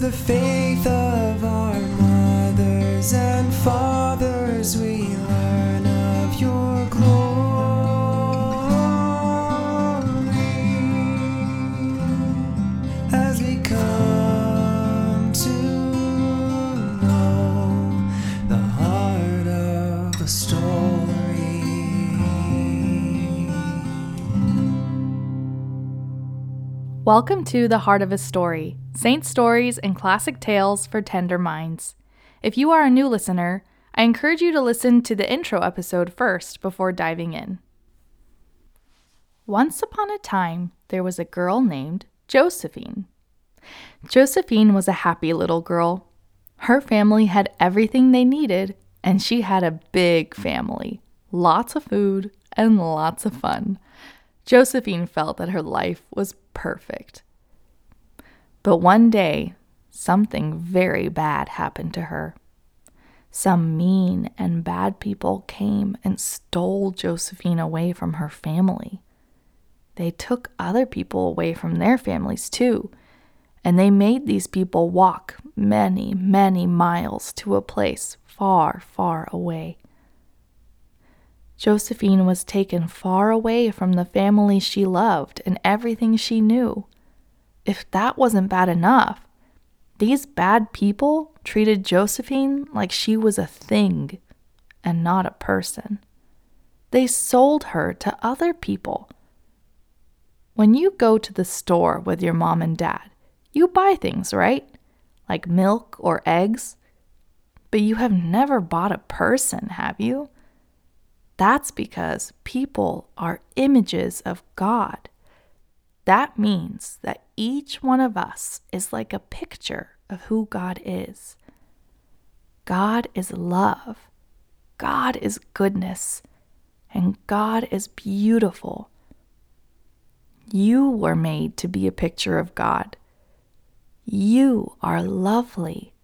the faith of our mothers and fathers, Welcome to The Heart of a Story Saint Stories and Classic Tales for Tender Minds. If you are a new listener, I encourage you to listen to the intro episode first before diving in. Once upon a time, there was a girl named Josephine. Josephine was a happy little girl. Her family had everything they needed, and she had a big family lots of food and lots of fun. Josephine felt that her life was perfect. But one day, something very bad happened to her. Some mean and bad people came and stole Josephine away from her family. They took other people away from their families too, and they made these people walk many, many miles to a place far, far away. Josephine was taken far away from the family she loved and everything she knew. If that wasn't bad enough, these bad people treated Josephine like she was a thing and not a person. They sold her to other people. When you go to the store with your mom and dad, you buy things, right? Like milk or eggs. But you have never bought a person, have you? That's because people are images of God. That means that each one of us is like a picture of who God is. God is love, God is goodness, and God is beautiful. You were made to be a picture of God. You are lovely,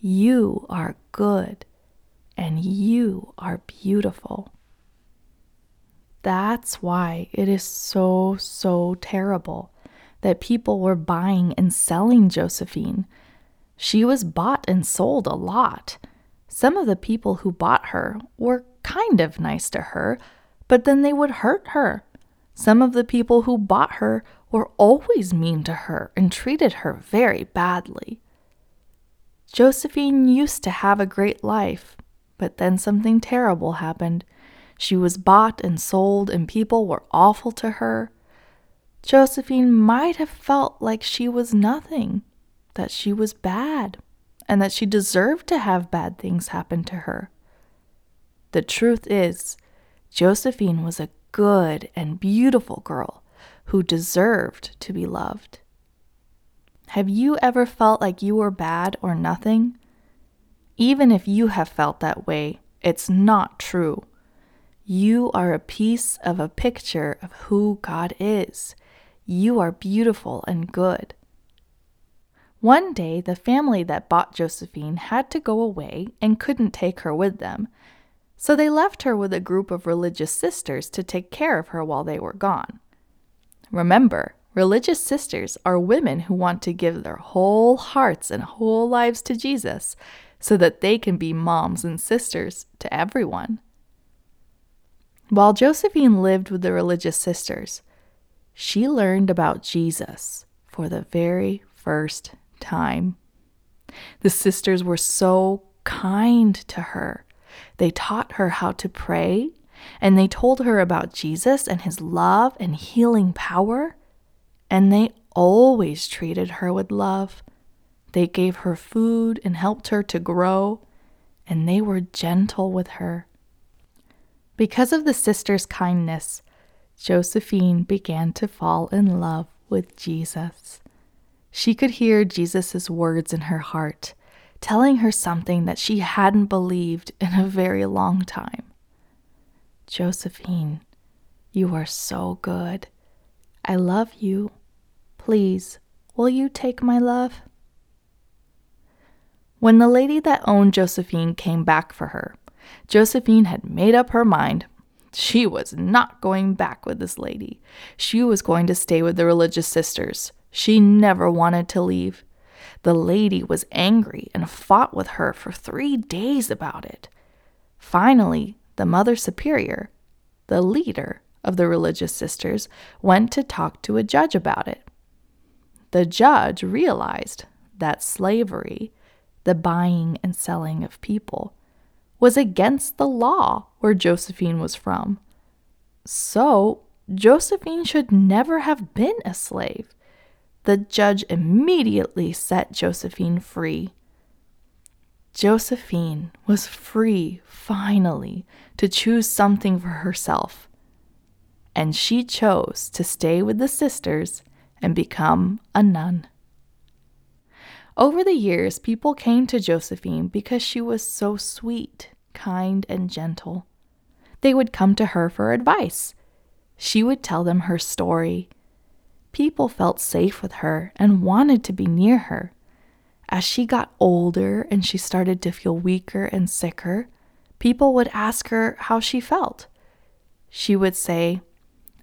you are good, and you are beautiful. That's why it is so, so terrible that people were buying and selling Josephine. She was bought and sold a lot. Some of the people who bought her were kind of nice to her, but then they would hurt her. Some of the people who bought her were always mean to her and treated her very badly. Josephine used to have a great life, but then something terrible happened. She was bought and sold, and people were awful to her. Josephine might have felt like she was nothing, that she was bad, and that she deserved to have bad things happen to her. The truth is, Josephine was a good and beautiful girl who deserved to be loved. Have you ever felt like you were bad or nothing? Even if you have felt that way, it's not true. You are a piece of a picture of who God is. You are beautiful and good. One day, the family that bought Josephine had to go away and couldn't take her with them, so they left her with a group of religious sisters to take care of her while they were gone. Remember, religious sisters are women who want to give their whole hearts and whole lives to Jesus so that they can be moms and sisters to everyone. While Josephine lived with the religious sisters, she learned about Jesus for the very first time. The sisters were so kind to her. They taught her how to pray, and they told her about Jesus and his love and healing power. And they always treated her with love. They gave her food and helped her to grow, and they were gentle with her. Because of the sisters' kindness, Josephine began to fall in love with Jesus. She could hear Jesus' words in her heart, telling her something that she hadn't believed in a very long time. Josephine, you are so good. I love you. Please, will you take my love? When the lady that owned Josephine came back for her, Josephine had made up her mind. She was not going back with this lady. She was going to stay with the religious sisters. She never wanted to leave. the lady was angry and fought with her for three days about it. Finally, the Mother Superior, the leader of the religious sisters, went to talk to a judge about it. The judge realized that slavery, the buying and selling of people, was against the law where Josephine was from. So, Josephine should never have been a slave. The judge immediately set Josephine free. Josephine was free, finally, to choose something for herself. And she chose to stay with the sisters and become a nun. Over the years, people came to Josephine because she was so sweet, kind, and gentle. They would come to her for advice. She would tell them her story. People felt safe with her and wanted to be near her. As she got older and she started to feel weaker and sicker, people would ask her how she felt. She would say,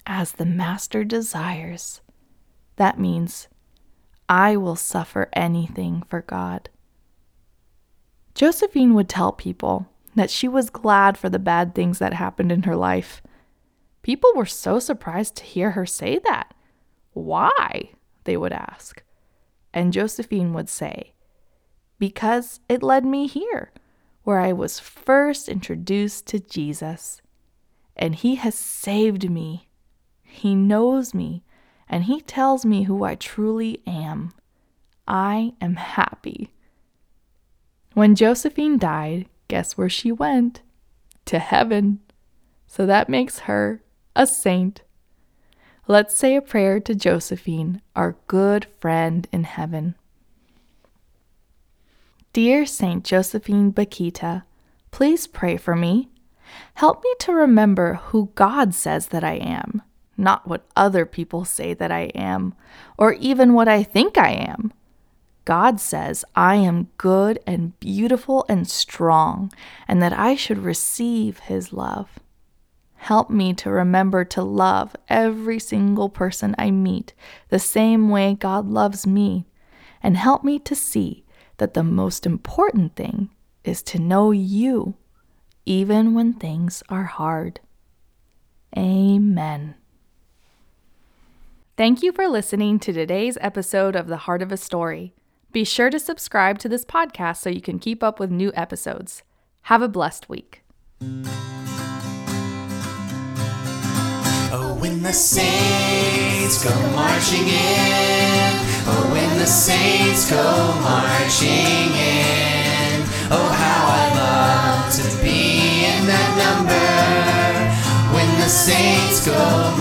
As the Master desires. That means, I will suffer anything for God. Josephine would tell people that she was glad for the bad things that happened in her life. People were so surprised to hear her say that. Why? They would ask. And Josephine would say, Because it led me here, where I was first introduced to Jesus. And he has saved me. He knows me and He tells me who I truly am. I am happy. When Josephine died, guess where she went? To heaven. So that makes her a saint. Let's say a prayer to Josephine, our good friend in heaven. Dear Saint Josephine Bakhita, please pray for me. Help me to remember who God says that I am not what other people say that I am, or even what I think I am. God says I am good and beautiful and strong, and that I should receive His love. Help me to remember to love every single person I meet the same way God loves me, and help me to see that the most important thing is to know you, even when things are hard. Amen. Thank you for listening to today's episode of The Heart of a Story. Be sure to subscribe to this podcast so you can keep up with new episodes. Have a blessed week. Oh, when the saints go marching in. Oh, when the saints go marching in. Oh, how I love to be in that number. When the saints go